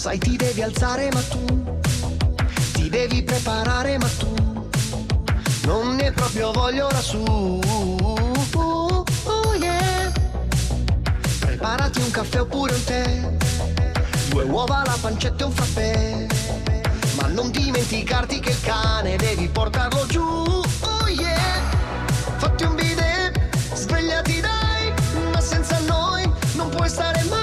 sai ti devi alzare ma tu ti devi preparare ma tu non ne proprio voglia ora su. Oh, oh, yeah. Preparati un caffè oppure un tè, due uova, la pancetta e un frappè. Ma non dimenticarti che il cane devi portarlo giù. Oh yeah. Fatti un bidet, svegliati dai, ma senza noi non puoi stare mai.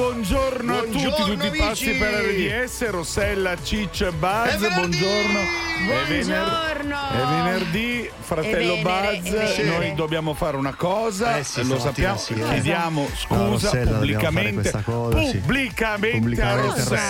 Iniziamo, buongiorno, a tutti, Buongiorno, tutti i passi amici. per RDS, Rossella, Ciccio e Buzz, buongiorno. Buongiorno. È venerdì, fratello Buzz, è venere. noi dobbiamo fare una cosa, Eh sì, lo sappiamo, sì, eh. chiediamo No, scusa fare pubblicamente, cosa, sì. pubblicamente, a Pubblicamente Rossella.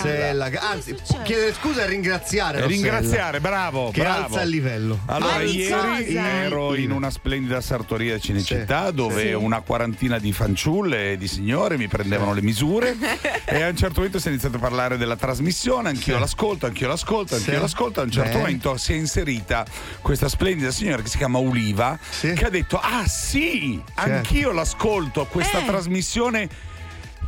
Rossella. Anzi, chiedere scusa e ringraziare Rossella, ringraziare, bravo, Che bravo. alza il livello. Allora, Ma di ieri ero in una splendida sartoria di Cinecittà dove Sì. una quarantina di fanciulle e di signore mi prendevano le misure e a un certo momento si è iniziato a parlare della trasmissione, anch'io Sì. l'ascolto, anch'io l'ascolto, anch'io Sì. l'ascolto. A un certo Bene. Momento si è inserita questa splendida signora che si chiama Uliva Sì. che ha detto "Ah sì, anch'io l'ascolto questa Eh. trasmissione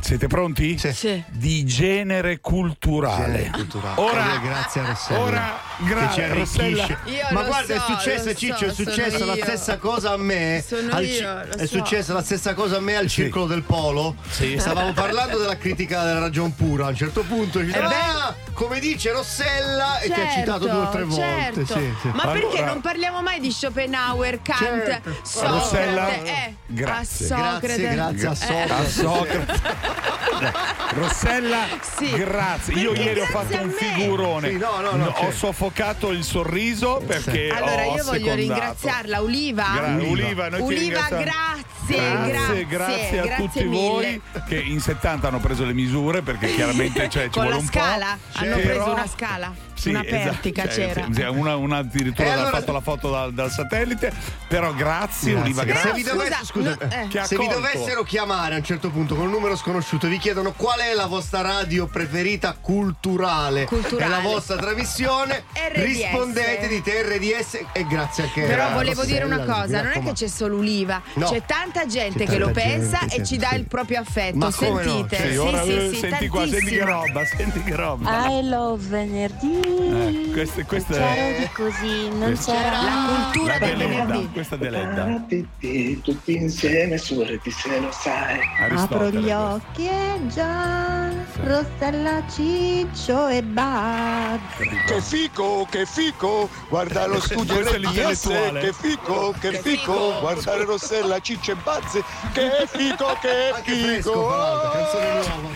siete pronti? Sì. Sì. Di genere culturale. Genere culturale. Ora, grazie a Rossella. Ora, che gra- ci Rossella, Ma guarda, so, è successa, lo Ciccio, so, è successa la stessa cosa a me. Sono al io, è so. successa la stessa cosa a me al circolo del Polo. Stavamo parlando della critica della ragion pura. A un certo punto ci Eh ah, come dice Rossella, e ti ha citato due o tre volte. certo. Sì, sì. Ma Allora- perché non parliamo mai di Schopenhauer, Kant, Certo. Socrate? Rossella, eh, grazie. A Socrate. Grazie, grazie a Eh, Socrate. a Socrate. Rossella, Sì. grazie. Io Perché ieri ho grazie fatto un figurone. Sì, no, no, no, ho certo. soffocato il sorriso perché Allora ho io voglio assecondato. ringraziarla, Uliva. Gra- Uliva, noi ti Uliva, ringraziamo. Grazie, Grazie, grazie, grazie a grazie tutti mille. voi che in 70 hanno preso le misure perché chiaramente cioè, ci vuole un po'. scala? Hanno Però- preso una scala? Sì, una esatto, pertica cioè, c'era. Una, una addirittura E ha allora- fatto la foto dal, dal satellite. Però grazie, Grazie. Uliva, Però grazie. Se vi dovesse- scusa, scusa, no, eh. Se vi dovessero chiamare a un certo punto con un numero sconosciuto, vi chiedono qual è la vostra radio preferita culturale, Culturale. e la vostra trasmissione, RDS. rispondete, dite RDS e grazie anche Però a volevo dire una cosa, non è che c'è solo Uliva, No. c'è tanta gente C'è che lo tanta pensa gente, e ci dà sì. il proprio affetto. Ma come no? Sentite, Sì, ora sì, sì, senti qua, senti che tantissimo. roba, senti che roba. I love venerdì. Eh, queste, queste C'ero di così, non Questa- c'era. La cultura la del Deledda, venerdì. questa deledda. Tutti, insieme su RTC lo sai. Apro gli occhi e già Rossella Ciccio e Buzz. Che fico, che fico, guarda lo studio Questo è RDS, l'intellettuale. che fico, che fico, guardare Rossella, Ciccio e Bazze, che fico, che Anche fresco,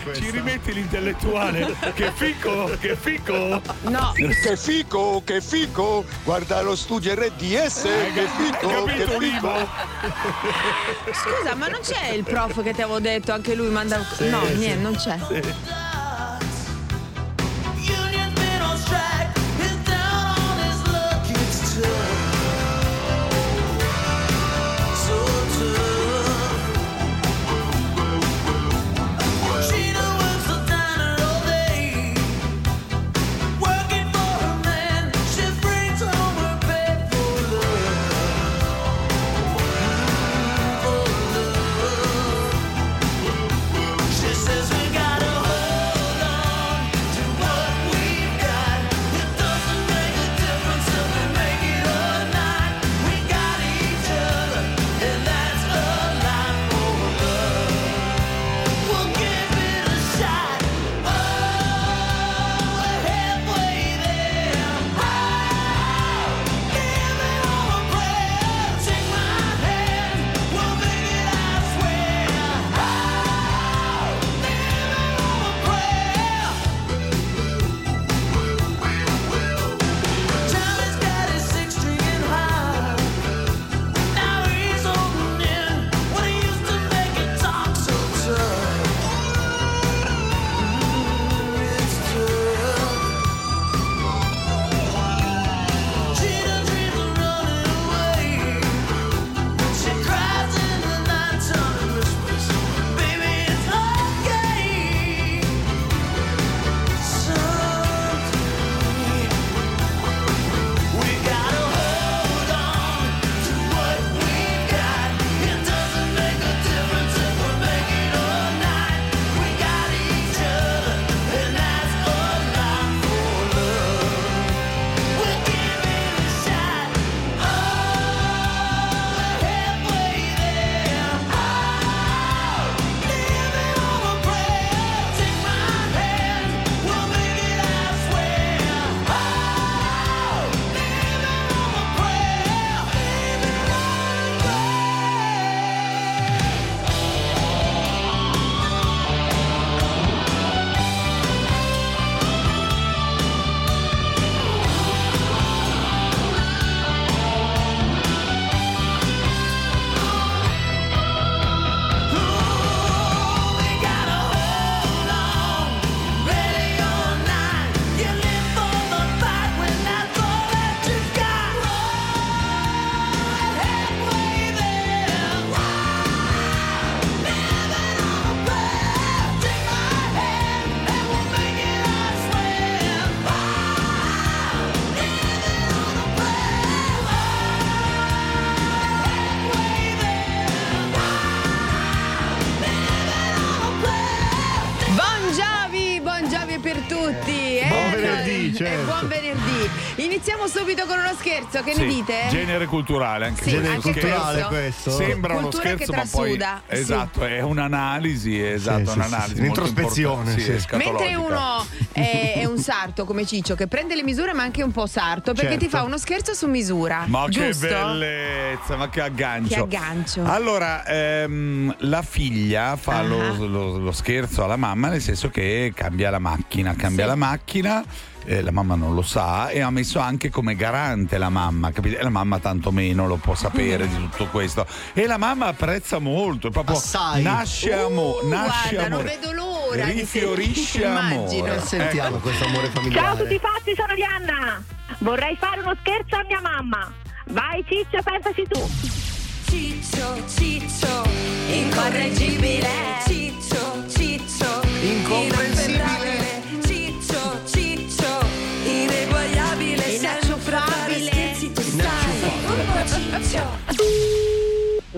questa. Ci rimetti l'intellettuale? che fico, che fico. No, Che fico, che fico, guarda lo studio RDS, che fico, Capito, che fico. Scusa, ma non c'è il prof che ti avevo detto, anche lui manda... no, niente, non c'è. She Iniziamo subito con uno scherzo, che Sì, ne dite? Genere culturale anche Sì, Genere uno anche culturale questo. Sembra uno Cultura che scherzo, ma poi sì. esatto, è un'analisi, esatto, sì, un'analisi. un'introspezione. Mentre uno è, è un sarto come Ciccio che prende le misure ma anche un po' sarto perché Certo. ti fa uno scherzo su misura. Ma giusto? che bellezza, ma che aggancio. Che aggancio. Allora, ehm, la figlia fa Ah. lo, lo- lo scherzo alla mamma, nel senso che cambia la macchina, cambia Sì. la macchina. Eh, la mamma non lo sa e ha messo anche come garante la mamma, capite? E la mamma tanto meno lo può sapere di tutto questo. E la mamma apprezza molto, proprio Assai. nasce, amo- Uh, nasce guarda, non amore. vedo l'ora Rifiorisce amore. immagino. Eh, Sentiamo questo amore familiare. Ciao a tutti fatti, sono Diana. Vorrei fare uno scherzo a mia mamma. Vai Ciccio, pensaci tu. Ciccio, ciccio, incorreggibile. Ciccio, ciccio, Incomprensibile.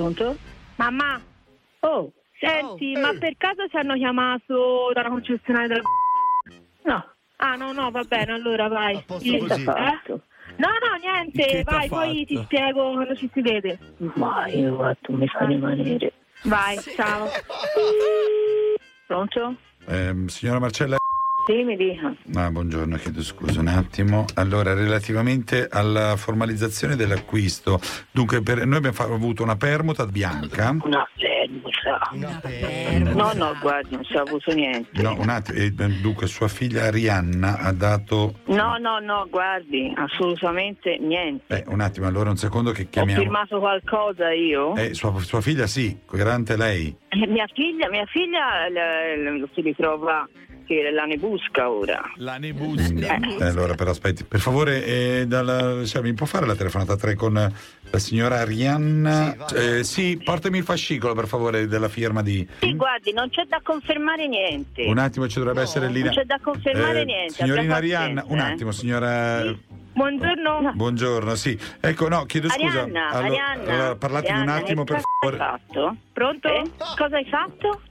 Pronto? Mamma. Oh, senti, Oh, ma eh. per caso ci hanno chiamato dalla concessionaria della... No. Ah, no, no, va bene, allora vai. A posto così. Eh? No, no, niente, Che t'ha vai, poi ti spiego quando ci si vede. Ma io fatto mi fa rimanere. Vai, ciao. Pronto? Ehm, signora Marcella. Sì, mi dica. Ah, buongiorno, chiedo scusa un attimo. Allora, relativamente alla formalizzazione dell'acquisto, dunque per- noi abbiamo fa- avuto una permuta bianca. Una fermuta. Una No, no, guardi, non ci ha avuto niente. No, un attimo, e, eh, dunque sua figlia Arianna ha dato... No, no, no, guardi, assolutamente niente. Eh, un attimo, allora un secondo che Ho chiamiamo... firmato qualcosa io? Eh, sua, sua figlia sì, garante lei. Eh, Mia figlia, mia figlia l- l- si ritrova che la ne busca ora. La nebusca. Eh, allora, però aspetti, per favore, eh, dalla- cioè, mi può fare la telefonata 3 con la signora Arianna? Sì. Eh, sì, portami il fascicolo, per favore, della firma di... Sì, guardi, non c'è da confermare niente. Un attimo, ci dovrebbe essere lì. non c'è da confermare niente, Signorina Arianna, un eh. attimo, signora. Sì. Buongiorno. Buongiorno, sì. Ecco, no, chiedo scusa. Arianna, Allora, Arianna. allora, parlatemi un Arianna, attimo, che per cosa favore. hai fatto? Pronto? Cosa hai fatto?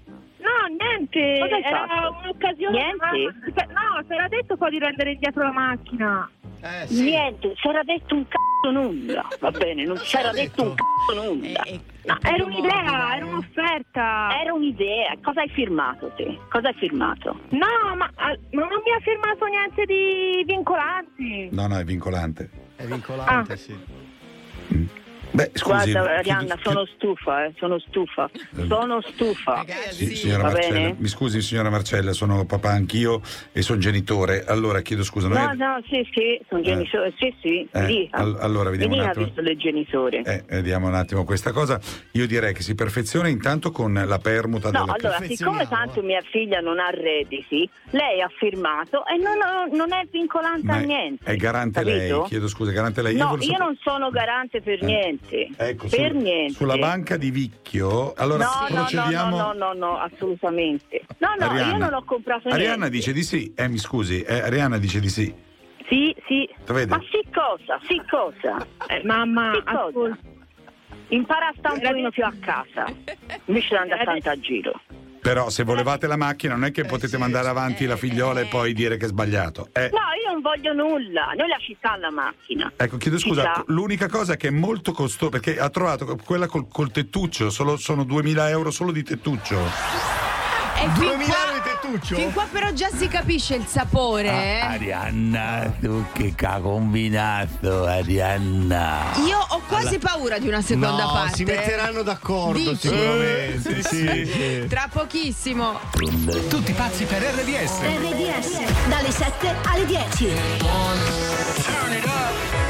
No, niente. Cosa hai Era fatto? un'occasione. Niente. No, si era detto poi di rendere indietro la macchina. Eh, sì. Niente, si era detto un cazzo nulla. Va bene, non si era detto un cazzo nulla. Eh, eh, No, era un'idea, era un'offerta. Era un'idea. Cosa hai firmato te? Cosa hai firmato? No, ma, ah, ma non mi ha firmato niente di vincolanti. No, no, è vincolante. È vincolante, sì. Beh, scusi. Guarda, Arianna, sono stufa, eh, sono stufa. Sono stufa. Ragazzi, Sì, signora Marcella, bene? mi scusi signora Marcella, sono papà anch'io e sono genitore. Allora chiedo scusa. noi- No, no, sì, sì, sono genitore. Sì, sì, Eh, all- allora, vediamo un attimo. visto del genitore. Eh, vediamo un attimo questa cosa. Io direi che si perfeziona intanto con la permuta No, della allora, siccome tanto eh. mia figlia non ha redditi, lei ha firmato e non, non è vincolante Ma a niente. È garante capito? lei, chiedo scusa, garante lei. No, volevo io sapere- non sono garante per Eh. Niente. Ecco, per sul- niente. Sulla banca di Vicchio, allora no, no, procediamo. no, no, no, no, assolutamente. No, no, io Arianna. non ho comprato Arianna niente. dice di sì, eh, mi scusi, eh, Arianna dice di sì. Sì, sì. Ma sì cosa? Sì cosa? Eh, mamma, Sì cosa? ascolta. Impara a stare un pochino più a casa, invece di andare tanto a giro. Però se volevate la macchina non è che potete mandare avanti la figliola e poi dire che è sbagliato. Eh, No, io non voglio nulla, noi la città la macchina. Ecco, chiedo Ci scusa, l'unica cosa che è molto costosa, perché ha trovato quella col, col tettuccio, solo- sono 2000 euro solo di tettuccio. E fin 2000 qua- euro di tettuccio? Fin qua però già si capisce il sapore, eh. Arianna, tu che ha combinato, Arianna. Io ho quasi paura di una seconda no, parte. si metteranno d'accordo Dici? sicuramente. sì, sì. Tra pochissimo. Tutti pazzi per RDS. RDS, dalle 7 alle 10. Too much of heaven.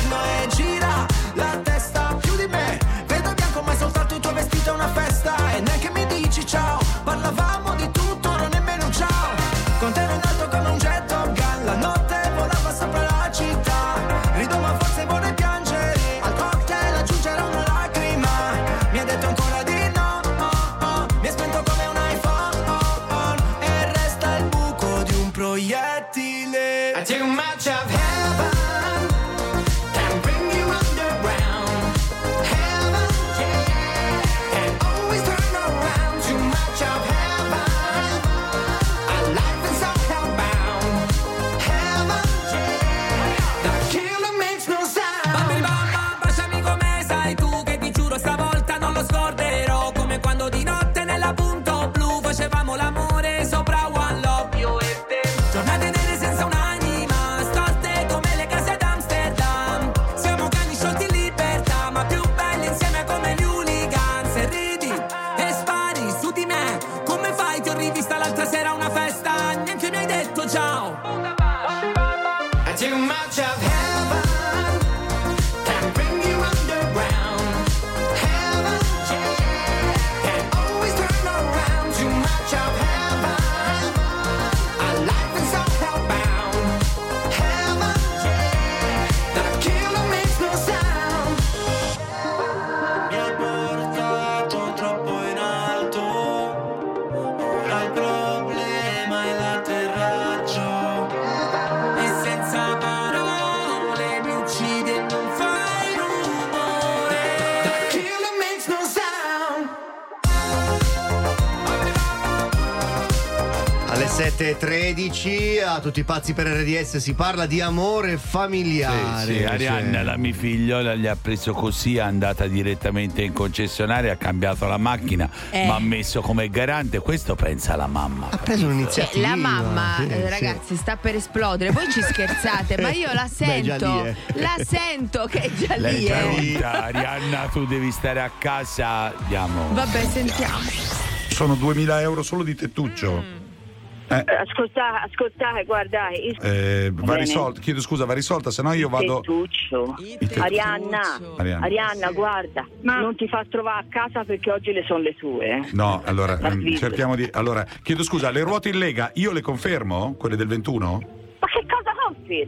7.13 a tutti i pazzi per RDS si parla di amore familiare. Sì, sì, Arianna, Cioè, la mia figliola, gli ha preso così, è andata direttamente in concessionaria, ha cambiato la macchina, Eh. ma ha messo come garante. Questo pensa la mamma. ha preso Cioè, un'iniziativa. la mamma, Sì, eh, sì. ragazzi, sta per esplodere. Voi ci scherzate, ma io la già sento. eh. La sento che è già Lei lì. è eh. pronta, Arianna, tu devi stare a casa. Andiamo. Vabbè, sentiamo. Sono 2000 euro solo di tettuccio. Ascoltate, ascoltate, guardate. il- Eh, va risolta, chiedo scusa, va risolta, se no io vado. Tettuccio. tettuccio. Arianna, Arianna. Arianna, guarda, non ti fa trovare a casa perché oggi le sono le tue. eh. No, allora svizzera. cerchiamo di. Allora, chiedo scusa, le ruote in lega io le confermo? Quelle del 21?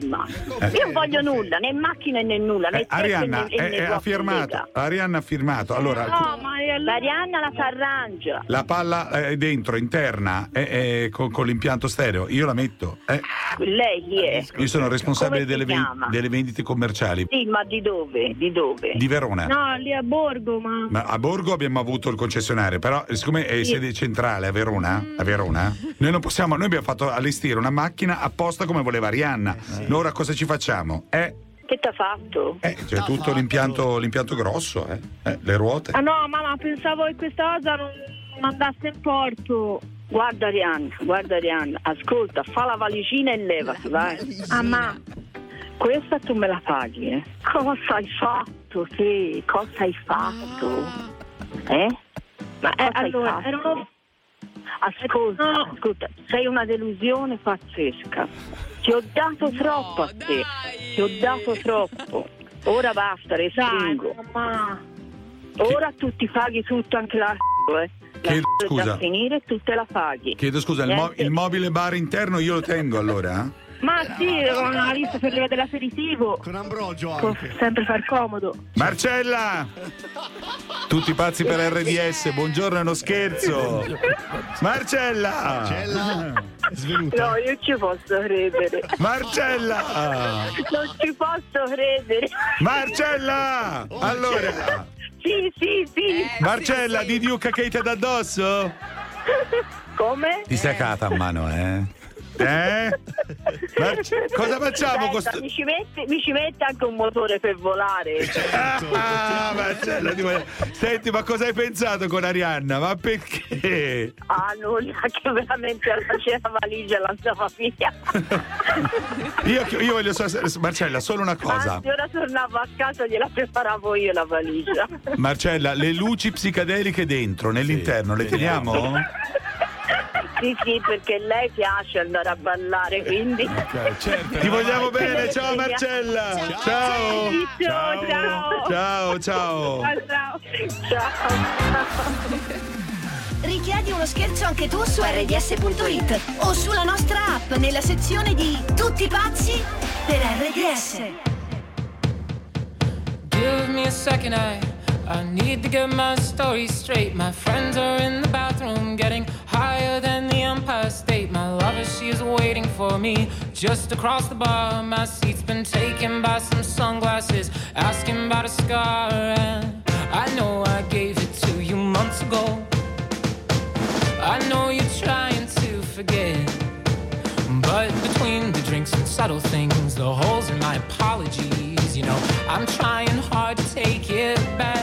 Ma che cosa conferma? Eh. Io non voglio nulla, né macchina né nulla, né Eh, Arianna stesse né- eh, né eh, ha firmato. Arianna ha firmato. Allora, No, ma Arianna la s'arrangia. la palla è dentro, interna, è, è con, con l'impianto stereo. Io la metto. eh. Lei chi è? Io sono responsabile si delle, ven- delle vendite commerciali Sì, ma di dove? Di dove? di Verona. No, lì a Borgo, ma... Ma a Borgo abbiamo avuto il concessionario, però siccome è sede centrale a Verona, a Verona, noi non possiamo, noi abbiamo fatto allestire una macchina apposta come voleva Arianna. Noi ora cosa ci facciamo? Eh, Che t'ha fatto? eh, c'è tutto l'impianto, l'impianto grosso, eh. Eh, le ruote. Ah no, mamma, pensavo che questa cosa non andasse in porto. Guarda Arianna, guarda Arianna, ascolta, fa la valigina e levati, vai. Ah ma, questa tu me la paghi, eh? Cosa hai fatto, sì? Cosa hai fatto? Eh? Ma eh, allora, fatto? erano- Ascolta, ascolta, sei una delusione pazzesca. Ti ho dato troppo a te, ti ho dato troppo. Ora basta, respingo. Ora tu ti paghi tutto, anche la eh. La Chiedo scusa. da finire e tu te la paghi. Chiedo scusa, il, mo- il mobile bar interno io lo tengo allora? Eh? Ma sì, con una lista per leva dell'aperitivo. Con Ambrogio Può anche. sempre far comodo. Marcella! Tutti pazzi per RDS, buongiorno, è uno scherzo! Marcella! Marcella! Svenuta. No, io ci posso credere. Marcella! Non ci posso credere. Marcella! Allora, Sì, sì, sì. Marcella, di Duca che ti addosso? Come? Ti sei cata a mano, eh? Eh? Marce- cosa facciamo Aspetta, sto... mi, ci mette, mi ci mette anche un motore per volare. Ah, Marcella, ti voglio- Senti, ma cosa hai pensato con Arianna? Ma perché? Ah, nulla, che veramente alla c'era valigia l'andava via. Io, io voglio sapere, Marcella, solo una cosa. Anzi, ora tornavo a casa gliela preparavo io la valigia. Marcella, le luci psichedeliche dentro, nell'interno, le teniamo? Sì, sì, perché lei piace andare a ballare, quindi. Ti vogliamo bene, ciao Marcella! Ciao! Ciao, ciao. Ciao, ciao! Ciao. Ciao. Richiedi uno scherzo anche tu su rds.it o sulla nostra app nella sezione di Tutti pazzi per RDS. Give me a second, I, I need to get my story straight. My friends are in the bathroom getting higher than the Empire State. My lover, she is waiting for me just across the bar. My seat's been taken by some sunglasses, asking about a scar. And I know I gave it to you months ago. I know you're trying to forget. But between the drinks and subtle things, the holes in my apologies, you know, I'm trying hard to take it back.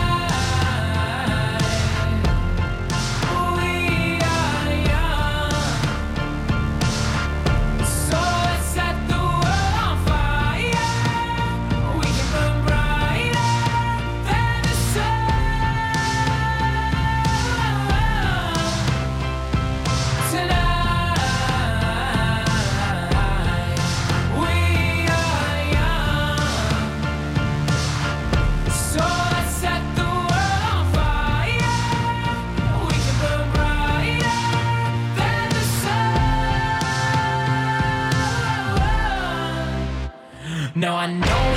Now I know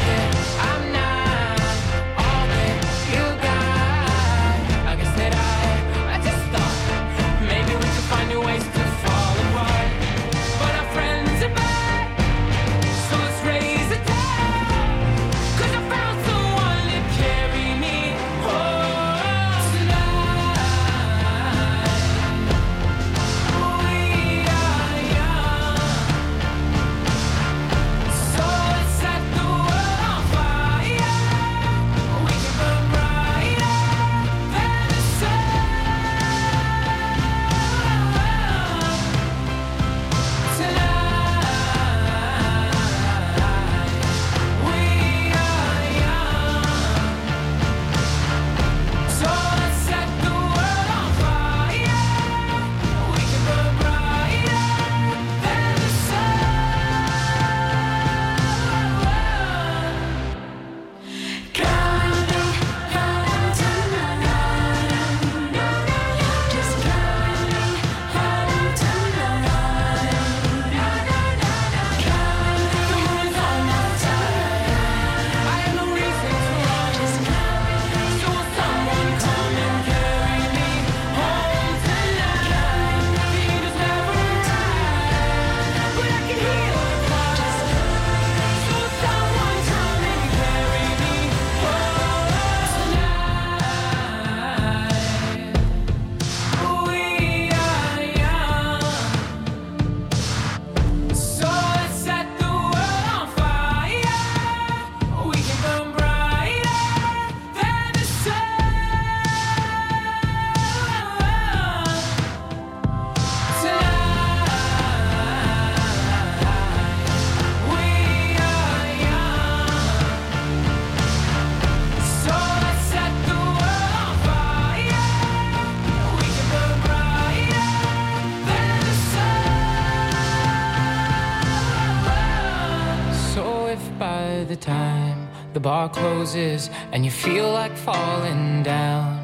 bar closes and you feel like falling down,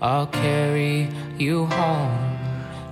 I'll carry you home.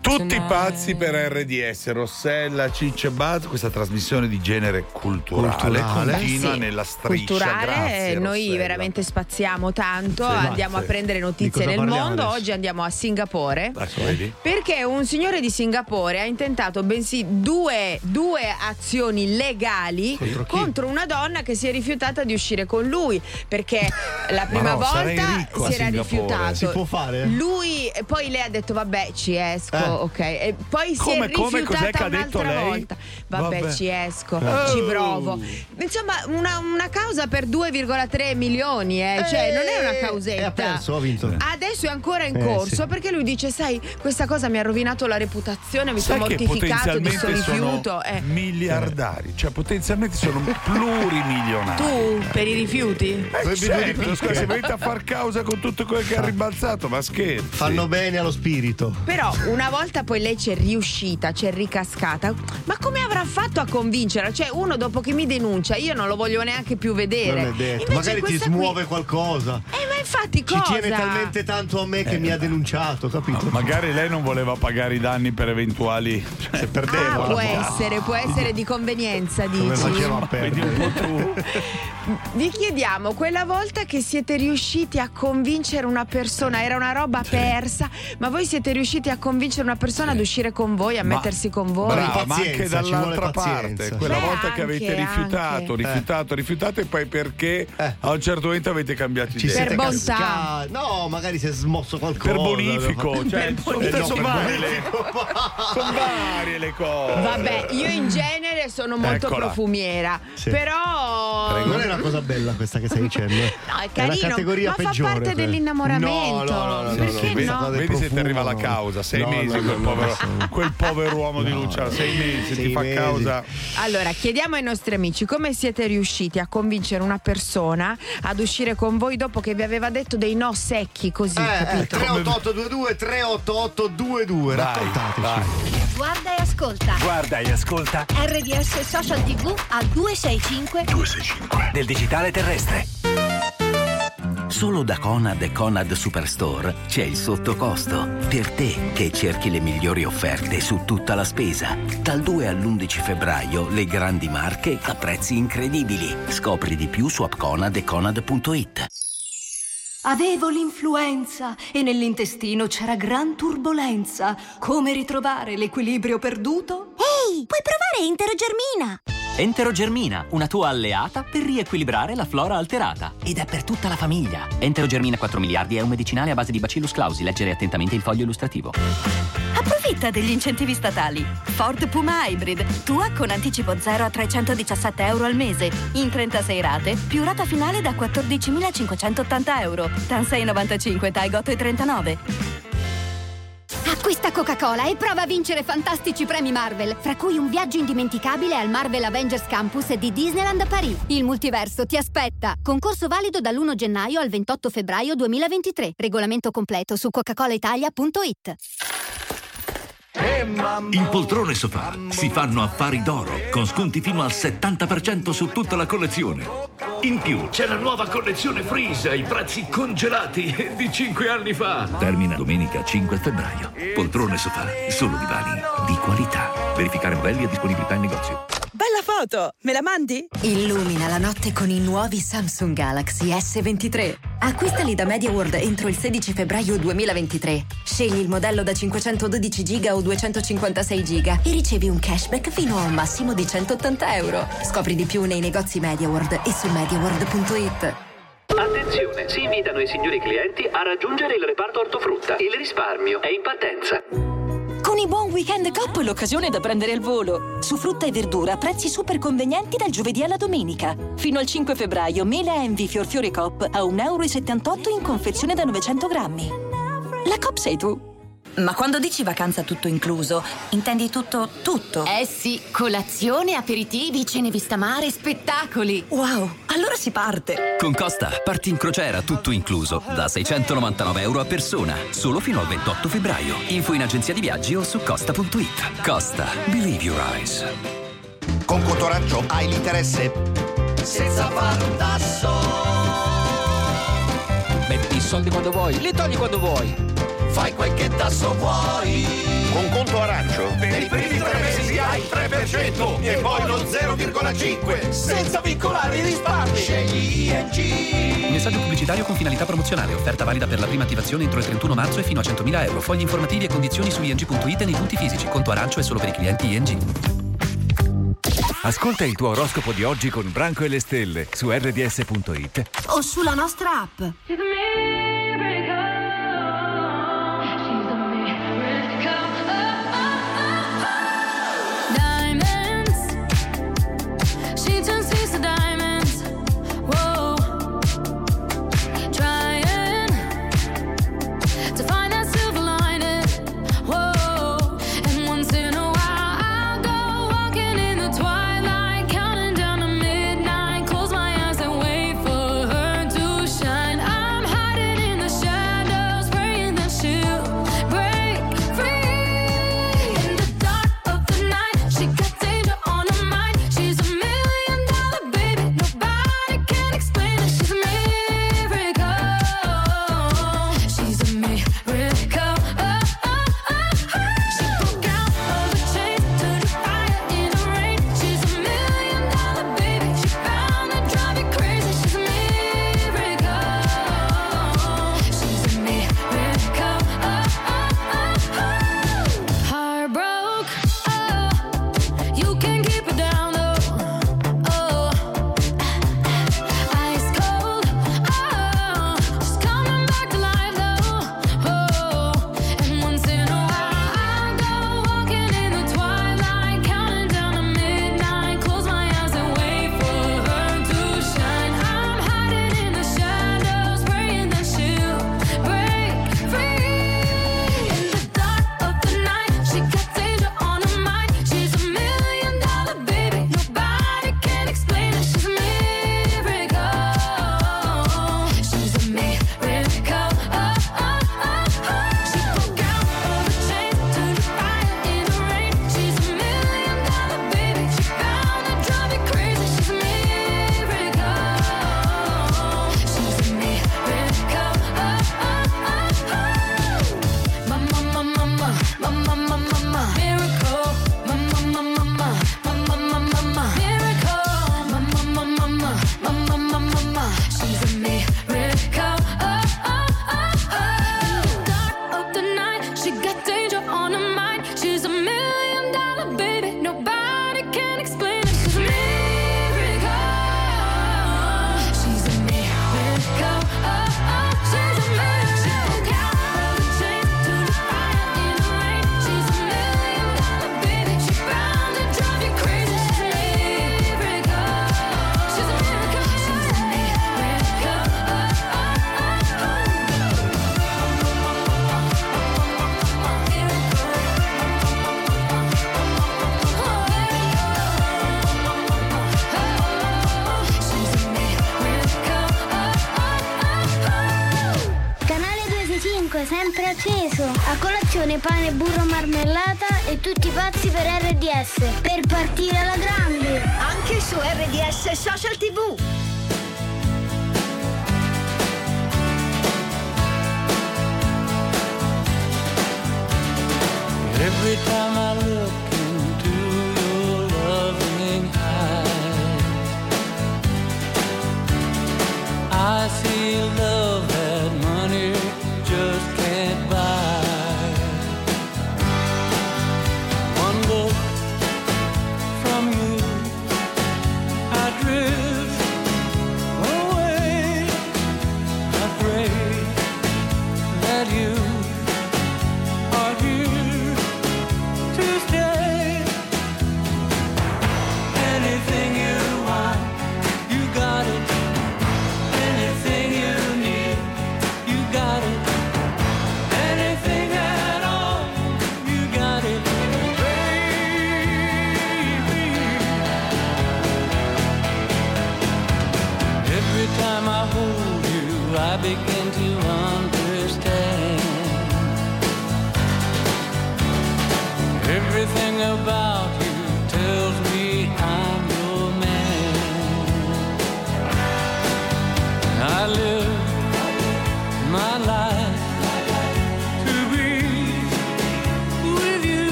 Tutti pazzi per RDS, Rossella, Ciccio e Buzz, questa trasmissione di genere culturale, Culturale. continua Sì. nella striscia. culturale, Grazie, noi Rossella. veramente spaziamo tanto, Sì, andiamo a prendere notizie nel mondo. adesso? Oggi andiamo a Singapore. Ecco? Perché un signore di Singapore ha intentato bensì due, due azioni legali Contro contro una donna che si è rifiutata di uscire con lui. Perché la prima no, volta si era Singapore. rifiutato. Si può fare? Lui, e poi lei ha detto: Vabbè, ci esco, Eh. Ok. E poi si Come- è come? rifiutata Cos'è che ha detto un'altra lei? volta. Vabbè, Vabbè. ci esco, Oh. ci provo. Insomma, una, una causa per 2,3 milioni, eh. cioè non è una E ha causetta. perso, ha vinto. Adesso è ancora in Eh, corso sì. perché lui dice: Sai, questa cosa mi ha rovinato la reputazione, mi Sai sono mortificato di questo rifiuto. sono Eh. miliardari, cioè potenzialmente sono plurimilionari. Tu per i rifiuti? Eh, certo, scusa, se venite a far causa con tutto quello che ha ribalzato, ma scherzi. Fanno bene allo spirito. Però una volta poi lei c'è riuscita, c'è ricascata. Ma come avrà fatto a convincerla? Cioè, uno dopo che mi denuncia, io non lo voglio neanche più vedere. Non è detto. Magari ti smuove qui- qualcosa. Eh, ma infatti Ci cosa? tiene talmente tanto a me che mi ha denunciato, capito? Magari lei non voleva pagare i danni per eventuali. Cioè, Ah, Perdevo. può essere, può essere di convenienza, Come dici. faceva a Vedi perdere? un po' tu. Vi chiediamo, quella volta che siete riusciti a convincere una persona, era una roba persa, ma voi siete riusciti a convincere una persona ad usere con voi, a Ma- mettersi con voi? Brava, ma anche dall'altra parte, quella Beh, volta che avete anche, rifiutato, anche. rifiutato, rifiutato e poi perché Eh. a un certo momento avete cambiato idea. Per bontà. No, magari si è smosso qualcosa. Per bonifico, cioè, Per sono, bonifico. No, varie le, sono varie le cose. Vabbè, io in genere sono molto Eccola. profumiera, Sì. però Non è una cosa bella questa che stai dicendo. No, è carino, categoria ma fa peggiore. parte quella. dell'innamoramento. No, no, no, no, no, Perché no, questa no? Vedi se ti arriva la causa, sei No, mesi quel, no, povero, no. quel povero uomo di Luciano, sei mesi, Sei ti fa mesi. causa. Allora, chiediamo ai nostri amici come siete riusciti a convincere una persona ad uscire con voi dopo che vi aveva detto dei no secchi così, Eh, eh, capito? 38822 38822 Vai, raccontateci. vai. Guarda e ascolta. Guarda e ascolta RDS Social TV al 265 del digitale terrestre. Solo da Conad e Conad Superstore c'è il sottocosto. Per te che cerchi le migliori offerte su tutta la spesa. Dal 2 all'11 febbraio le grandi marche a prezzi incredibili. Scopri di più su appconad e conad.it. Avevo l'influenza e nell'intestino c'era gran turbolenza. Come ritrovare l'equilibrio perduto? Ehi, puoi provare Enterogermina! Enterogermina, una tua alleata per riequilibrare la flora alterata. Ed è per tutta la famiglia. Enterogermina 4 miliardi è un medicinale a base di Bacillus clausi. Leggere attentamente il foglio illustrativo. Approfitta degli incentivi statali. Ford Puma Hybrid, tua con anticipo 0 a 317 euro al mese, in 36 rate, più rata finale da 14.580 euro. TAN 695, TAI 8 e 39. Acquista Coca-Cola e prova a vincere fantastici premi Marvel, fra cui un viaggio indimenticabile al Marvel Avengers Campus di Disneyland Paris. Il multiverso ti aspetta. Concorso valido dall'1 gennaio al 28 febbraio 2023. Regolamento completo su coca-colaitalia.it. In poltrone sofà si fanno affari d'oro con sconti fino al 70% su tutta la collezione. In più c'è la nuova collezione Freeze ai prezzi congelati di 5 anni fa. Termina domenica 5 febbraio. Poltrone sofà, solo divani di qualità. Verificare modelli e disponibilità in negozio. Bella foto! Me la mandi? Illumina la notte con i nuovi Samsung Galaxy S23. Acquistali da MediaWorld entro il 16 febbraio 2023. Scegli il modello da 512 GB o 256 GB e ricevi un cashback fino a un massimo di 180 euro. Scopri di più nei negozi MediaWorld e su MediaWorld.it. Attenzione, si invitano i signori clienti a raggiungere il reparto ortofrutta. Il risparmio è in partenza. Con i buon weekend Coop l'occasione da prendere il volo. Su frutta e verdura prezzi super convenienti dal giovedì alla domenica. Fino al 5 febbraio mele Envy Fior Fiore Coop a 1,78 euro in confezione da 900 grammi. La Coop sei tu. Ma quando dici vacanza tutto incluso, intendi tutto, tutto? Eh sì, colazione, aperitivi, cene vista mare, spettacoli. Wow, allora si parte! Con Costa, parti in crociera tutto incluso, da 699 euro a persona, solo fino al 28 febbraio. Info in agenzia di viaggi o su costa.it. Costa, believe your eyes. Con Cotoraggio hai l'interesse? Senza fare un tasso. Metti i soldi quando vuoi, li togli quando vuoi fai quel che tasso vuoi. Con conto arancio, per i primi tre mesi hai il 3% e poi lo 0,5% senza vincolare i risparmi. Scegli ING. Messaggio pubblicitario con finalità promozionale. Offerta valida per la prima attivazione entro il 31 marzo e fino a 100.000 euro. Fogli informativi e condizioni su ing.it e nei punti fisici. Conto arancio è solo per i clienti ING. Ascolta il tuo oroscopo di oggi con Branco e le stelle su rds.it o sulla nostra app.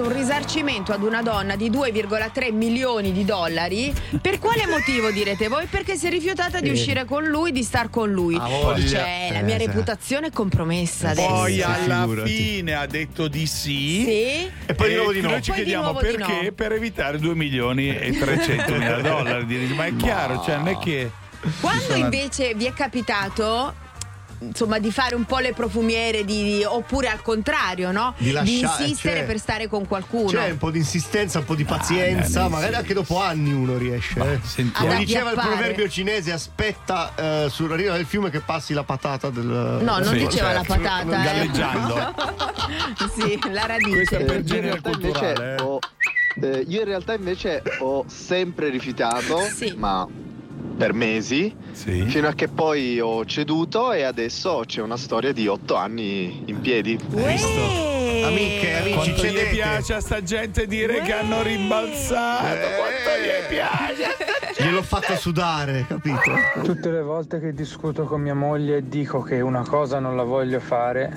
Chiesto un risarcimento ad una donna di 2,3 milioni di dollari. Per quale motivo direte voi? Perché si è rifiutata di Eh. uscire con lui, di star con lui. Ah. Cioè, la Eh, mia sì. reputazione è compromessa adesso. Poi alla figurati. fine ha detto di sì. Sì. E poi di nuovo di no. Noi ci chiediamo perché no. per evitare 2 milioni e 300 mila dollari. Ma è chiaro, cioè non è che. Quando invece vi è capitato insomma di fare un po' le profumiere di- oppure al contrario no? Di lasciare, insistere cioè- per stare con qualcuno C'è un po' di insistenza, un po' di pazienza, eh, magari sì. anche dopo anni uno riesce. eh. Come diceva il proverbio cinese, aspetta eh, sulla riva del fiume che passi la patata del. no non Sì, diceva la certo. patata eh. Galleggiando. sì la radice Questo è per io, in genere realtà culturale. invece eh. ho, eh, io in realtà invece ho sempre rifiutato, Sì. ma per mesi, Sì. fino a che poi ho ceduto e adesso c'è una storia di otto anni in piedi. Uè. Amiche, amici, Quanto gli piace a sta gente dire che hanno rimbalzato. Quanto gli piace. Gliel'ho fatto sudare, capito? Tutte le volte che discuto con mia moglie e dico che una cosa non la voglio fare,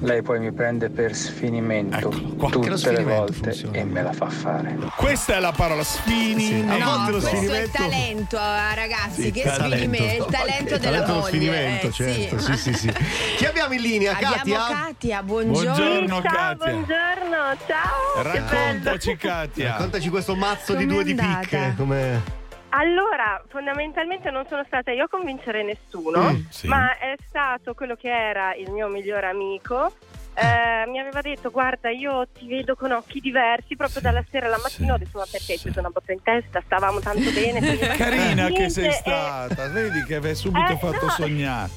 lei poi mi prende per sfinimento qua. Che lo tutte le sfinimento volte funziona. e me la fa fare. Questa è la parola sfinimento. A volte No, lo questo è il sfinimento- talento, eh, ragazzi, Sì, che talento. sfinimento, è il talento Il della talento moglie. sfinimento, eh, certo, sì, sì, sì. Chi abbiamo in linea? Abbiamo Katia? Katia, buongiorno. Buongiorno, Ciao, Katia. buongiorno, ciao. Raccontaci, Katia. Raccontaci questo mazzo di Com'è due di picche. Come... Allora, fondamentalmente non sono stata io a convincere nessuno, Mm, sì. ma è stato quello che era il mio migliore amico. Eh, mi aveva detto guarda io ti vedo con occhi diversi proprio dalla sera alla mattina ho detto ma perché hai preso una botta in testa stavamo tanto bene Carina che sei stata. Vedi che avevi subito Eh, fatto no. sognare.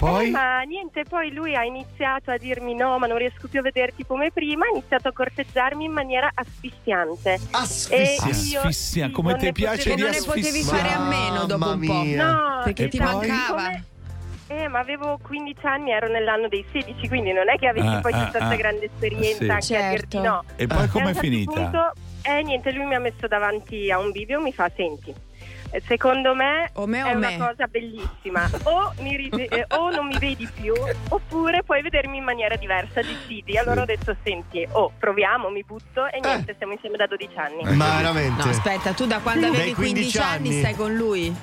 Eh, Poi. ma niente, poi lui ha iniziato a dirmi no, ma non riesco più a vederti come prima, ha iniziato a corteggiarmi in maniera asfissiante. Asfissia. E io- Asfissia, sì, come non ti ne piace di non ne potevi asfissiare. fare a meno dopo un po'. Mamma mia. No, Perché E ti poi? mancava. Come- Eh, ma avevo 15 anni, ero nell'anno dei 16, quindi non è che avessi Ah, poi ah, tutta ah. questa grande esperienza Sì. anche a dirti Certo. no. E poi E com'è un certo finita? punto, eh, niente, lui mi ha messo davanti a un bivio e mi fa, senti, eh, secondo me O me o è una me. cosa bellissima, o, mi ride- eh, o non mi vedi più, oppure puoi vedermi in maniera diversa, decidi. Allora ho detto, senti, oh, proviamo, mi butto e niente, stiamo insieme da 12 anni. Ma veramente? No, aspetta, tu da quando Sì. avevi Dai 15 15 anni anni. stai con lui?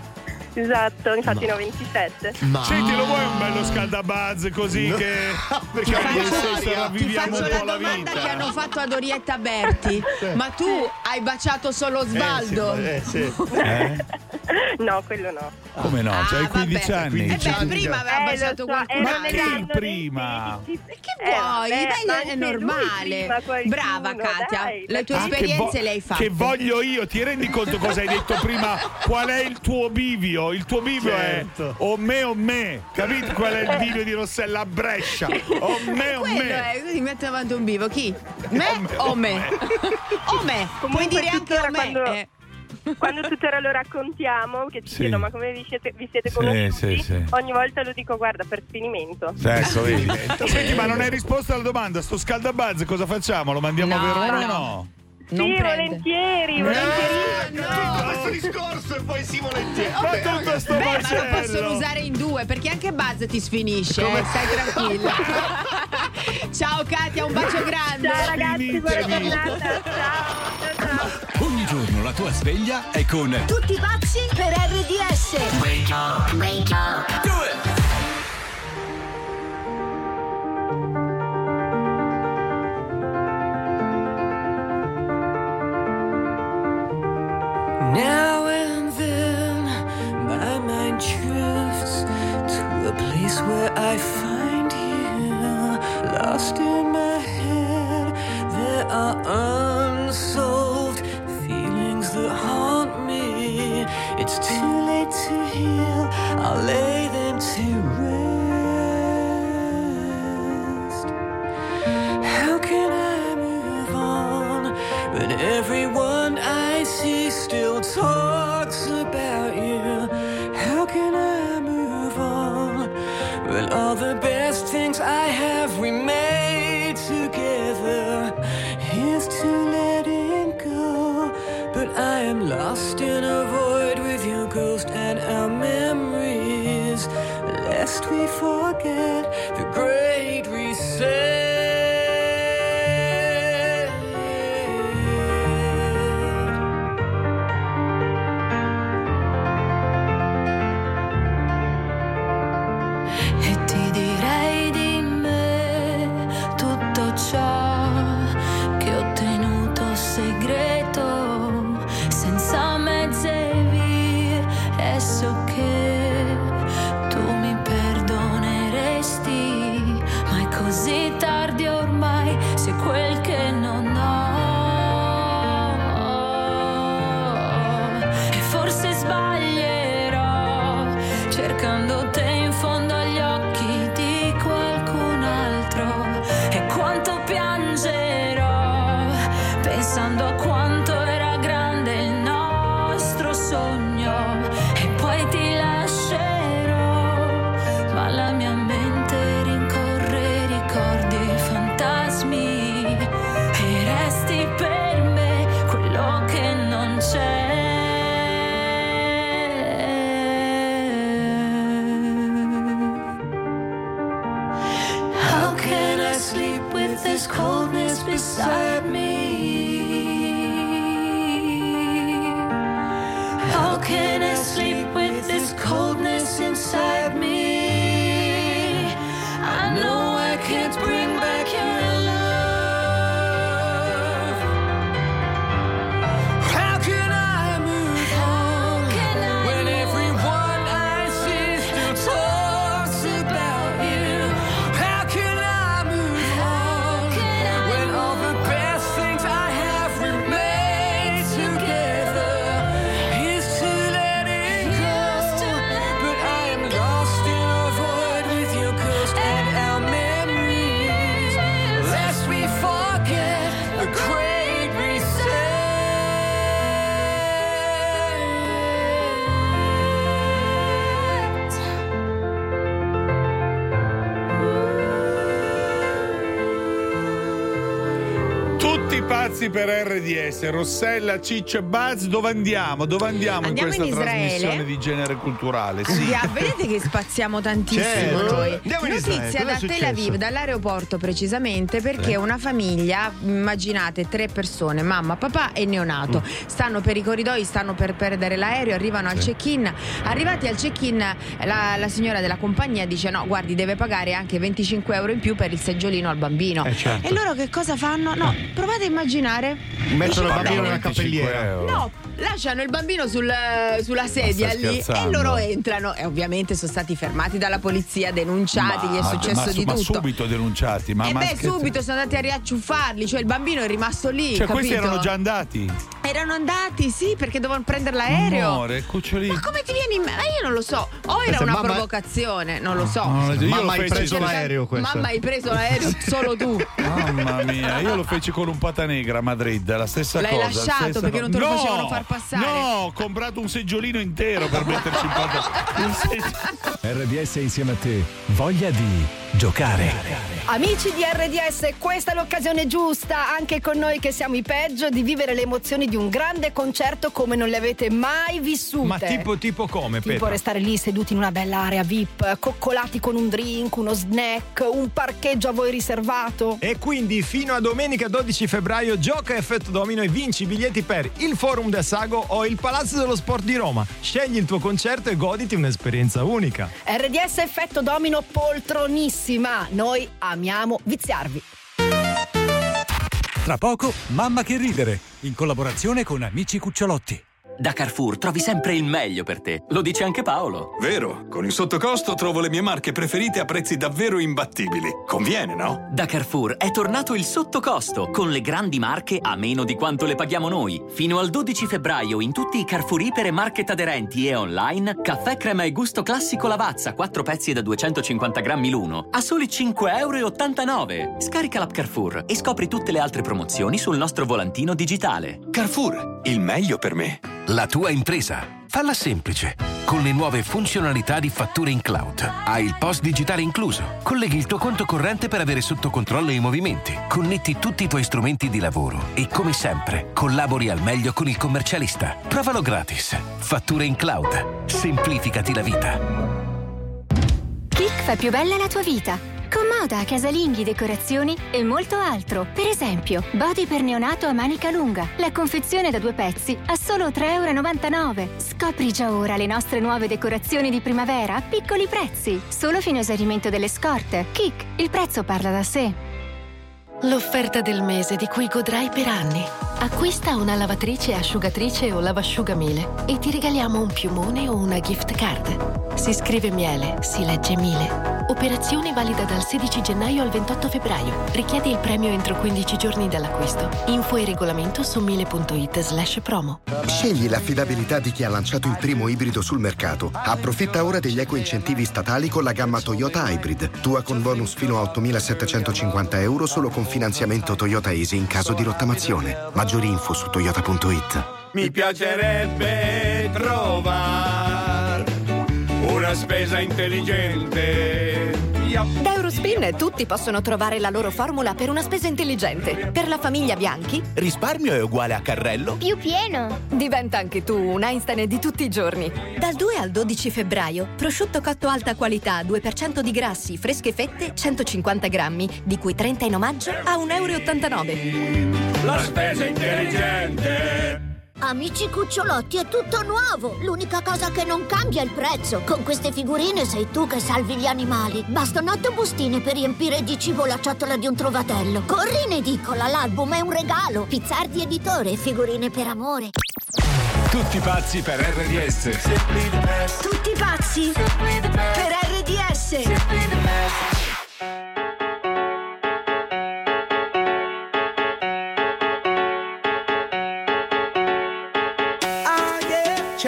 Esatto, infatti ne ho 27. Ma... Senti, lo vuoi un bello scaldabazz così No. che. Perché aria. senso, Ti faccio la la domanda vita. che hanno fatto ad Orietta Berti. Ma tu hai baciato solo Osvaldo? Eh, sì, eh, sì. Eh? No, quello no. Come no? Ah, C'hai 15 vabbè. anni. 15 Eh beh, anni prima aveva Eh, baciato so, qualcun era Ma dei prima? 16. Che Eh, vuoi? vabbè, Dai, ma è anche normale. prima, qualcuno, Brava Katia, dai. le tue Ah, che esperienze vo- le hai fatte. Che voglio io, ti rendi conto cosa hai detto prima? Qual è il tuo bivio? Il tuo bivio Certo. è o me o me. Capito qual è il bivio di Rossella a Brescia? O me o me. è, così mette avanti un vivo. Chi? Me o me? O me. Puoi Comunque dire anche o me. quando- eh. Quando tuttora lo raccontiamo, che ci Sì. chiedono ma come vi siete, vi siete conosciuti, sì, sì. ogni volta lo dico guarda per sfinimento. Ecco, vedi. Senti, ma non hai risposto alla domanda. Sto scaldabuzz cosa facciamo? Lo mandiamo No, a Verona no. o no? Non sì, prende. volentieri, volentieri. Tutto questo discorso e poi sì volentieri. Ma Vabbè, tutto sto Beh, ma lo macello. possono usare in due perché anche Buzz ti sfinisce, eh, stai tranquilla. Ciao Katia, un bacio grande. Ciao ragazzi, buona giornata. Ciao, ciao, ciao. Ogni giorno la tua sveglia è con Tutti pazzi per RDS. Wake up, wake up. Do it. Now and then, my mind drifts to a place where I find lost in my head. There are unsolved feelings that haunt me. It's too late to heal. I'll lay them to rest. How can I move on when everyone I see still talks but I am lost in a void with your ghost and our memories. Lest we forget Pazzi per RDS, Rossella, Ciccio e Buzz, dove andiamo? Dove andiamo, Andiamo in questa in trasmissione di genere culturale? Sì. Andiamo, vedete che spaziamo tantissimo Certo. noi. Andiamo Notizia da Tel? Aviv, dall'aeroporto precisamente, perché Sì. una famiglia, immaginate tre persone, mamma, papà e neonato, stanno per i corridoi, stanno per perdere l'aereo, arrivano al Sì. check-in. Arrivati al check-in, la, la signora della compagnia dice: No, guardi, deve pagare anche 25 euro in più per il seggiolino al bambino. Eh, certo. E loro che cosa fanno? No, provate a immaginare. Mettono Dice, il "Va bambino bene." nella cappelliera. No, lasciano il bambino sul- sulla sedia lì e loro entrano e ovviamente sono stati fermati dalla polizia, denunciati, gli è Ma- successo ma, di ma tutto. subito denunciati. Ma, e ma beh, scherzi- subito sono andati a riacciuffarli, cioè il bambino è rimasto lì. Cioè, questi capito? erano già andati. Erano andati, sì, perché dovevano prendere l'aereo. Amore, cucciolino. Ma come ti vieni in Ma io non lo so. O era una mamma- provocazione, non lo so. No, io Mamma, hai preso l'aereo questo. Mamma, hai preso l'aereo solo tu. Mamma mia, io lo feci con un pata negra a Madrid, la stessa L'hai cosa. lasciato stessa perché non te lo No, facevano far passare. No, ho comprato un seggiolino intero per metterci in pata. Un seggiolino. RDS insieme a te. Voglia di giocare. Amici di RDS, questa è l'occasione giusta, anche con noi che siamo i peggio, di vivere le emozioni di un grande concerto come non le avete mai vissute. Ma tipo, tipo come, Tipo Petra? restare lì seduti in una bella area VIP, coccolati con un drink, uno snack, un parcheggio a voi riservato. E quindi fino a domenica 12 febbraio gioca Effetto Domino e vinci i biglietti per il Forum del Sago o il Palazzo dello Sport di Roma. Scegli il tuo concerto e goditi un'esperienza unica. RDS effetto domino poltronissima. Noi amiamo viziarvi. Tra poco, Mamma che ridere, in collaborazione con Amici Cucciolotti. Da Carrefour trovi sempre il meglio per te. Lo dice anche Paolo. Vero, con il sottocosto trovo le mie marche preferite a prezzi davvero imbattibili. Conviene, no? Da Carrefour è tornato il sottocosto, con le grandi marche a meno di quanto le paghiamo noi. Fino al 12 febbraio in tutti i Carrefour Iper e Market aderenti e online, caffè crema e gusto classico Lavazza, 4 pezzi da 250 grammi l'uno, a soli 5,89 euro. Scarica l'app Carrefour e scopri tutte le altre promozioni sul nostro volantino digitale. Carrefour, il meglio per me. La tua impresa. Falla semplice. Con le nuove funzionalità di fatture in cloud. Hai il post digitale incluso. Colleghi il tuo conto corrente per avere sotto controllo i movimenti. Connetti tutti i tuoi strumenti di lavoro. E come sempre, collabori al meglio con il commercialista. Provalo gratis. Fatture in cloud. Semplificati la vita. Kik fa più bella la tua vita. Con moda, casalinghi, decorazioni e molto altro. Per esempio, body per neonato a manica lunga. La confezione da due pezzi a solo 3,99 euro. Scopri già ora le nostre nuove decorazioni di primavera a piccoli prezzi. Solo fino a esaurimento delle scorte. Kik, il prezzo parla da sé. L'offerta del mese di cui godrai per anni. Acquista una lavatrice, asciugatrice o lavasciugamile e ti regaliamo un piumone o una gift card. Si scrive miele, si legge miele. Operazione valida dal 16 gennaio al 28 febbraio. Richiedi il premio entro 15 giorni dall'acquisto. Info e regolamento su mille.it slash promo. Scegli l'affidabilità di chi ha lanciato il primo ibrido sul mercato. Approfitta ora degli eco incentivi statali con la gamma Toyota Hybrid. Tua con bonus fino a 8.750 euro solo con finanziamento Toyota Easy in caso di rottamazione. Maggiori info su toyota.it. Mi piacerebbe trovare una spesa intelligente. Da Eurospin tutti possono trovare la loro formula per una spesa intelligente. Per la famiglia Bianchi Risparmio è uguale a carrello? più pieno. Diventa anche tu un Einstein di tutti i giorni. Dal 2 al 12 febbraio, prosciutto cotto alta qualità, 2% di grassi, fresche fette, 150 grammi, di cui 30 in omaggio a 1,89 euro. La spesa intelligente. Amici cucciolotti, è tutto nuovo! L'unica cosa che non cambia è il prezzo. Con queste figurine sei tu che salvi gli animali. Bastano otto bustine per riempire di cibo la ciotola di un trovatello. Corri in edicola, l'album è un regalo. Pizzardi editore, figurine per amore. Tutti pazzi per RDS. Tutti pazzi per RDS.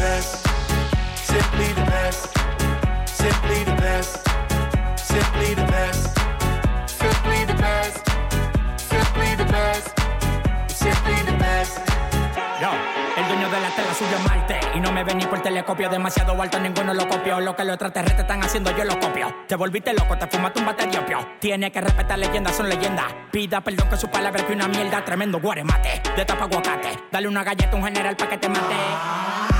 Best. Simply the best. Simply the best. Simply the best. Simply the best. Simply the best. Simply the best. Yo, el dueño de la tela subió Marte Y no me ven ni por telescopio Demasiado alto, ninguno lo copió Lo que los extraterrestres están haciendo, yo lo copio Te volviste loco, te fumaste un bateriopio Tiene que respetar leyendas, son leyendas Pida perdón que su palabra que una mierda Tremendo guaremate, de tapa aguacate Dale una galleta a un general pa' que te mate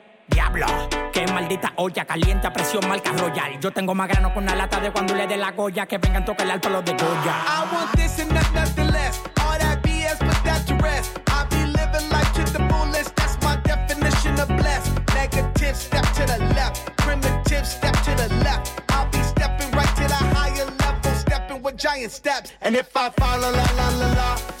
Diablo, qué maldita olla caliente a presión marca royal. Yo tengo más grano con una lata de cuando le dé la goya. Que vengan tocar el alto los de Goya. I want this and not nothing less. All that BS, put that to rest. I be living life to the fullest. That's my definition of blessed. Negative, step to the left. Primitive, step to the left. I'll be stepping right to the higher level, stepping with giant steps. And if I fall, la la la la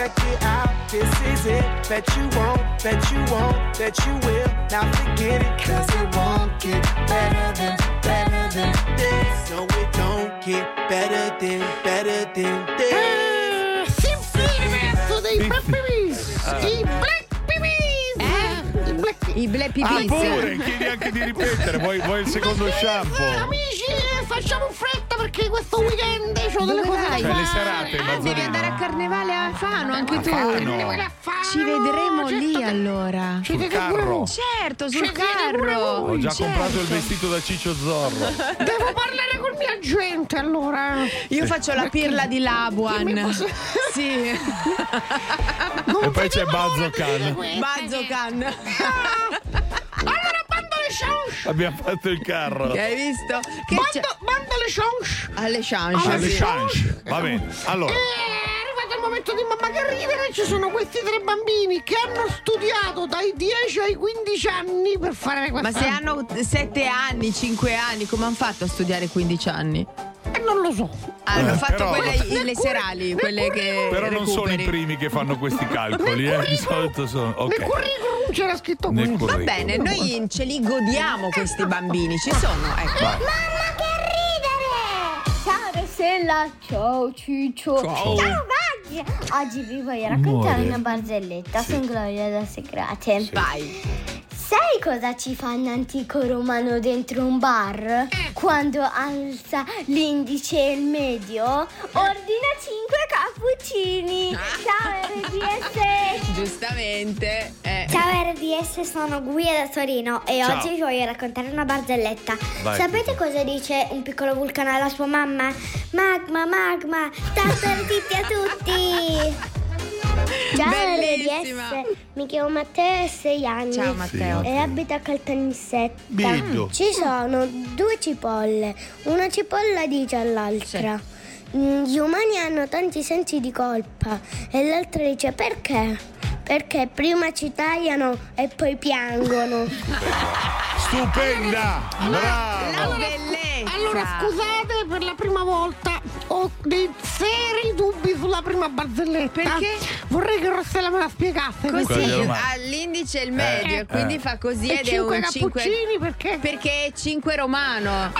Check it out, this is it. Bet you won't, bet you won't, bet you will. Now forget it, cause it won't get better than, better than this. No, it don't get better than, better than this. Simply to the black babies! The black babies! The black I I ble Ah, pure, chiedi anche di ripetere. Vuoi, vuoi il secondo shampoo? Amici, eh, facciamo in fretta perché questo weekend ho delle cose da? Cioè, le fare. serate, Ah, devi andare a Carnevale a Fano, anche A tu. Fano. Carnevale a Fano, Ci vedremo certo lì che- allora. Ci siete carro. Certo, sul pure carro. Ho già certo. comprato il vestito da Ciccio Zorro. Devo parlare col mio agente allora. Io faccio la pirla di Labuan. Sì. E poi c'è Bazzo Khan. Bazzocan. Allora, bando le chance. Abbiamo fatto il carro. Hai visto? Che c'è? Bando, bando le chance. Alle chance. Alle sì. chance. Va bene. Allora, Eh, È arrivato il momento di mamma che ridere. Ci sono questi tre bambini che hanno studiato dai 10 ai 15 anni per fare questa Ma se hanno 7 anni, 5 anni, come hanno fatto a studiare 15 anni? Non lo so. Hanno Eh, fatto però- quelle le serali, quelle che però non sono i recuperi. primi che fanno questi calcoli, eh. Di solito sono. Nel Ok. curriculum c'era scritto Nel questo. Va bene, noi ce li godiamo questi bambini, ci sono, ecco. Vai. Mamma che ridere! Ciao Rossella, ciao Ciccio. Ciao. Maggi. Oggi vi voglio raccontare Amore. una barzelletta. Sì. Sono Gloria da Secrate. Vai. Sai cosa ci fa un antico romano dentro un bar? Quando alza l'indice e il medio, ordina 5 cappuccini. Ciao RDS! Giustamente. eh. Ciao RDS, sono Guia da Torino e Ciao. oggi vi voglio raccontare una barzelletta. Vai. Sapete cosa dice un piccolo vulcano alla sua mamma? Magma, magma, tartartiti a tutti! Ciao Bellissima. RDS, mi chiamo Matteo e ho 6 anni. Ciao, Matteo. E abito a Caltanissetta. Bido. Ci sono due cipolle, una cipolla dice all'altra. "Mm, Gli umani hanno tanti sensi di colpa e l'altra dice perché? Perché prima ci tagliano e poi piangono. Stupenda! La Brava! bellezza. Allora, scusate, per la prima volta ho dei seri dubbi sulla prima barzelletta. Perché? Vorrei che Rossella me la spiegasse. Così all'indice il medio, Eh, quindi eh. fa così E ed è cinque un 5 cappuccini perché? perché è 5 romano. Ma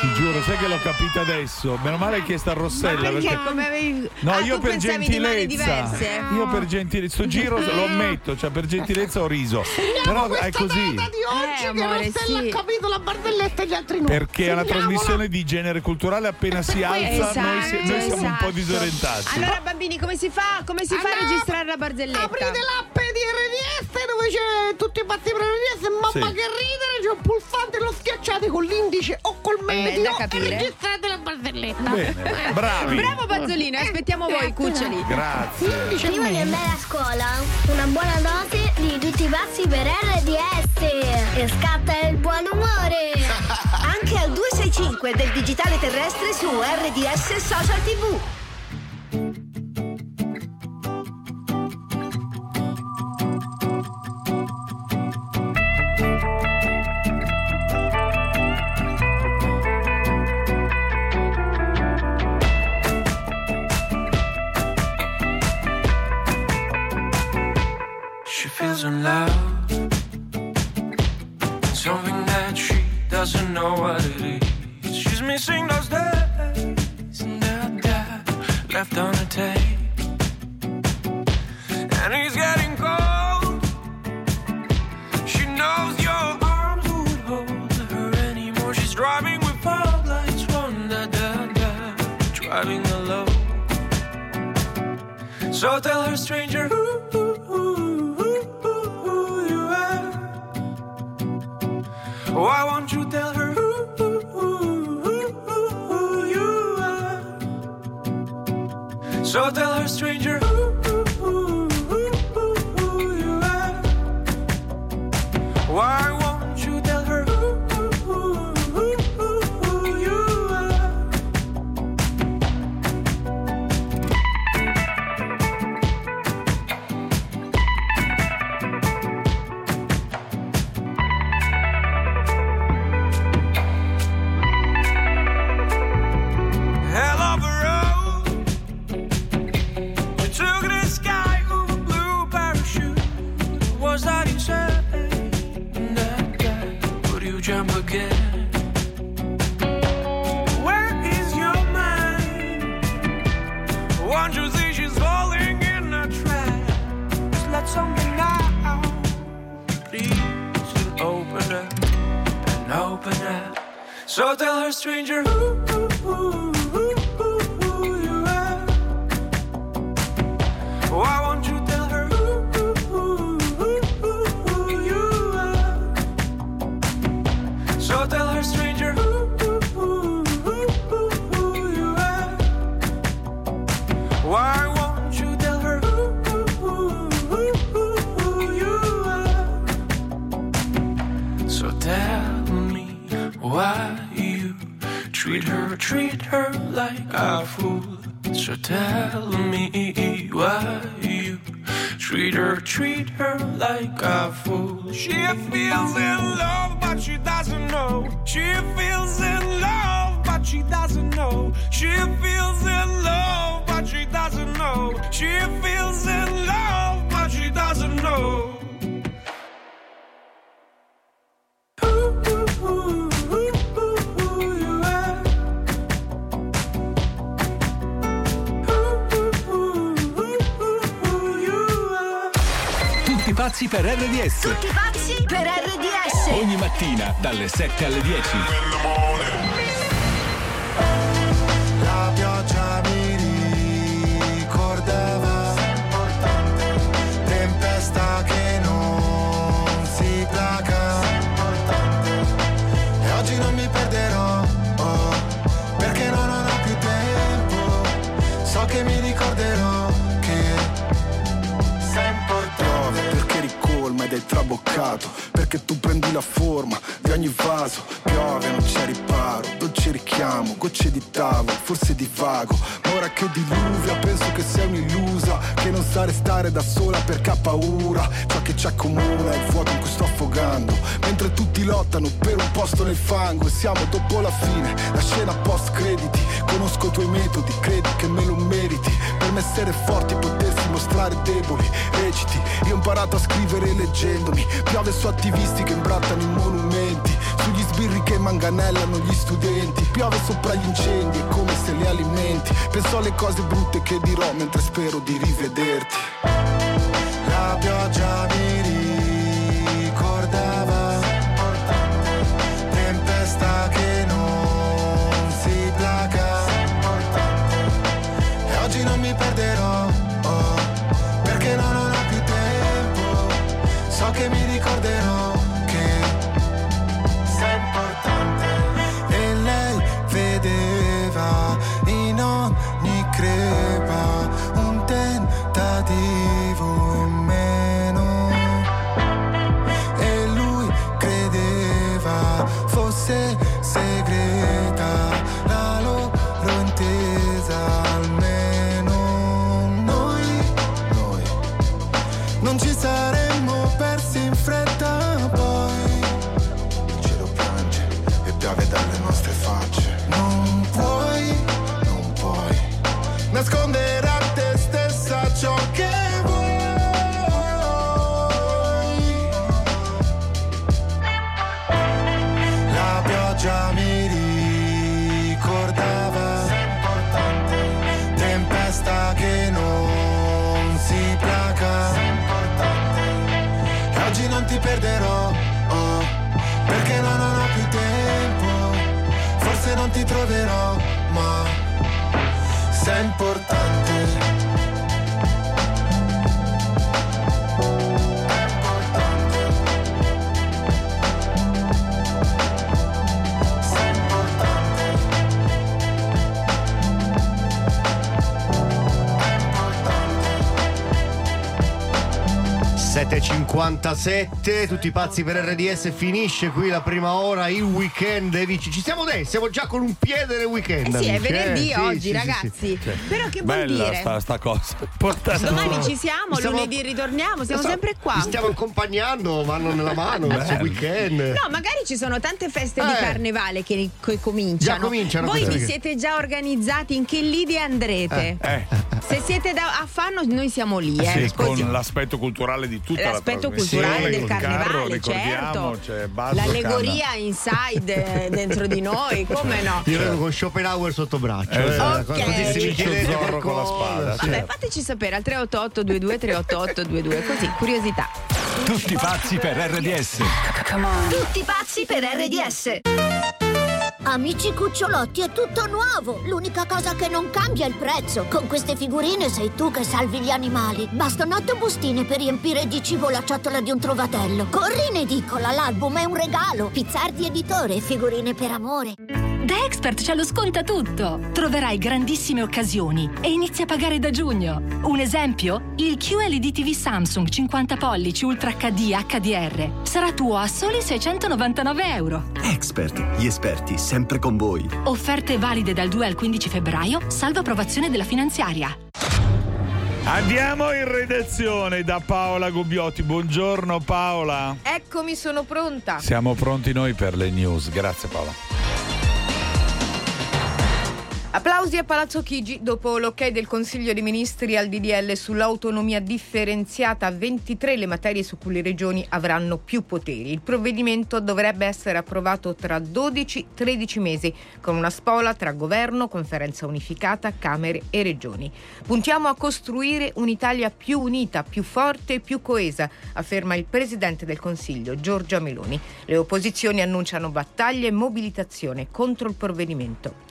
Ti giuro, sai che l'ho capita adesso. Meno male hai chiesto a Rossella. Ma perché come avevi No, Ah, io per pensavi di mani gentilezza. diverse? Io per gentilezza. Sto giro lo ammetto, cioè per gentilezza ho riso. Però è così. di oggi Eh, che amore, Rossella sì. ha capito la barzelletta e gli altri no. Perché è una trasmissione di genere culturale, appena si alza Esatto, noi, si- noi siamo un po' esatto. disorientati. Allora bambini, come si fa? Come si fa a Allora, registrare la barzelletta? Aprite l'app di RDS dove c'è tutti i pazzi per RDS. Mamma Sì. che ridere, c'è un pulsante, lo schiacciate con l'indice o col medio da e capire. registrate la barzelletta. Bene, bravi. Bravo Pazzolino, aspettiamo voi, cuccioli. Grazie. Prima di andare a scuola, una buona dose di tutti i passi per RDS. E scatta il buon umore. Anche al 265 del digitale terrestre su RDS Social TV. In love. Something that she doesn't know what it is. She's missing those days that dad left on the tape. And he's getting cold. She knows your arms would hold her anymore. She's driving with fog lights, one da da da, driving alone. So tell her, stranger, who, who, Oh, Why won't you tell her who, who, who, who, you are? So tell her, stranger, who you are. Why pazzi per RDS. Tutti pazzi per RDS. Ogni mattina dalle 7 alle 10. Traboccato Perché tu prendi la forma di ogni vaso Piove, non c'è riparo, richiamo Gocce di tavolo, forse divago Ma ora che diluvia penso che sei un'illusa Che non sa restare da sola perché ha paura. Ciò che ci accomuna è il fuoco in cui sto affogando. Mentre tutti lottano per un posto nel fango E siamo dopo la fine, la scena post crediti. Conosco i tuoi metodi, credi che me lo meriti. Per me essere forti potersi mostrare deboli Reciti, io ho imparato a scrivere leggendomi. Piove su attivisti che imbrattano i monumenti. Sugli sbirri che manganellano gli studenti Piove sopra gli incendi, è come se li alimenti. Penso alle cose brutte che dirò mentre spero di rivederti. La pioggia mi você. 57, tutti pazzi per RDS, finisce qui la prima ora, il weekend, amici. Ci siamo dai, siamo già con un piede nel weekend. Eh sì, amici. è venerdì eh, oggi, sì, ragazzi. Sì, sì, Però che Bella vuol dire? Sta, sta cosa. Portate Domani ci siamo, stiamo... lunedì ritorniamo, siamo sta... sempre qua. Ci stiamo accompagnando mano nella mano questo weekend. No, magari ci sono tante feste eh. di carnevale che, che cominciano. Già cominciano. Voi vi siete già organizzati in che lidi andrete? Eh. eh. Se siete da, a Fanno, noi siamo lì. Eh, eh. con l'aspetto culturale di tutta l'aspetto la Trasmissione, culturale del col carro, carnevale, ricordiamo, certo. Buzz L'allegoria inside eh, dentro di noi, come no? Io vengo con Schopenhauer sotto braccio. Eh, mi Ciccio chiedete Zorro con la spada, sì. Vabbè, fateci sapere al 388 22 388 22 così, curiosità. Tutti pazzi per RDS. Tutti pazzi per RDS. Amici cucciolotti, è tutto nuovo! L'unica cosa che non cambia è il prezzo. Con queste figurine sei tu che salvi gli animali. Bastano otto bustine per riempire di cibo la ciotola di un trovatello. Corri in edicola, l'album è un regalo. Pizzardi editore, figurine per amore. Da Expert ce lo sconta tutto. Troverai grandissime occasioni e inizi a pagare da giugno. Un esempio? Il QLED TV Samsung 50 pollici Ultra HD HDR sarà tuo a soli 699 euro. Expert, gli esperti sempre con voi. Offerte valide dal 2 al 15 febbraio, salvo approvazione della finanziaria. Andiamo in redazione da Paola Gubbiotti. Buongiorno Paola. Eccomi, sono pronta. Siamo pronti noi per le news. Grazie Paola. Applausi a Palazzo Chigi dopo l'ok del Consiglio dei Ministri al DDL sull'autonomia differenziata a 23 le materie su cui le regioni avranno più poteri. Il provvedimento dovrebbe essere approvato tra 12-13 mesi con una spola tra governo, conferenza unificata, Camere e regioni. Puntiamo a costruire un'Italia più unita, più forte e più coesa, afferma il Presidente del Consiglio Giorgia Meloni. Le opposizioni annunciano battaglie e mobilitazione contro il provvedimento.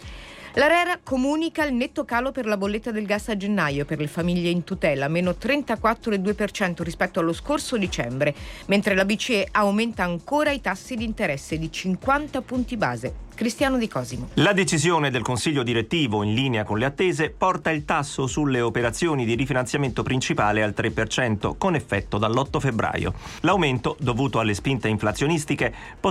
L'Arera comunica il netto calo per la bolletta del gas a gennaio per le famiglie in tutela, meno 34,2% rispetto allo scorso dicembre, mentre la BCE aumenta ancora i tassi di interesse di 50 punti base. Cristiano Di Cosimo. La decisione del Consiglio direttivo, in linea con le attese, porta il tasso sulle operazioni di rifinanziamento principale al 3%, con effetto dall'8 febbraio. L'aumento, dovuto alle spinte inflazionistiche, potrebbe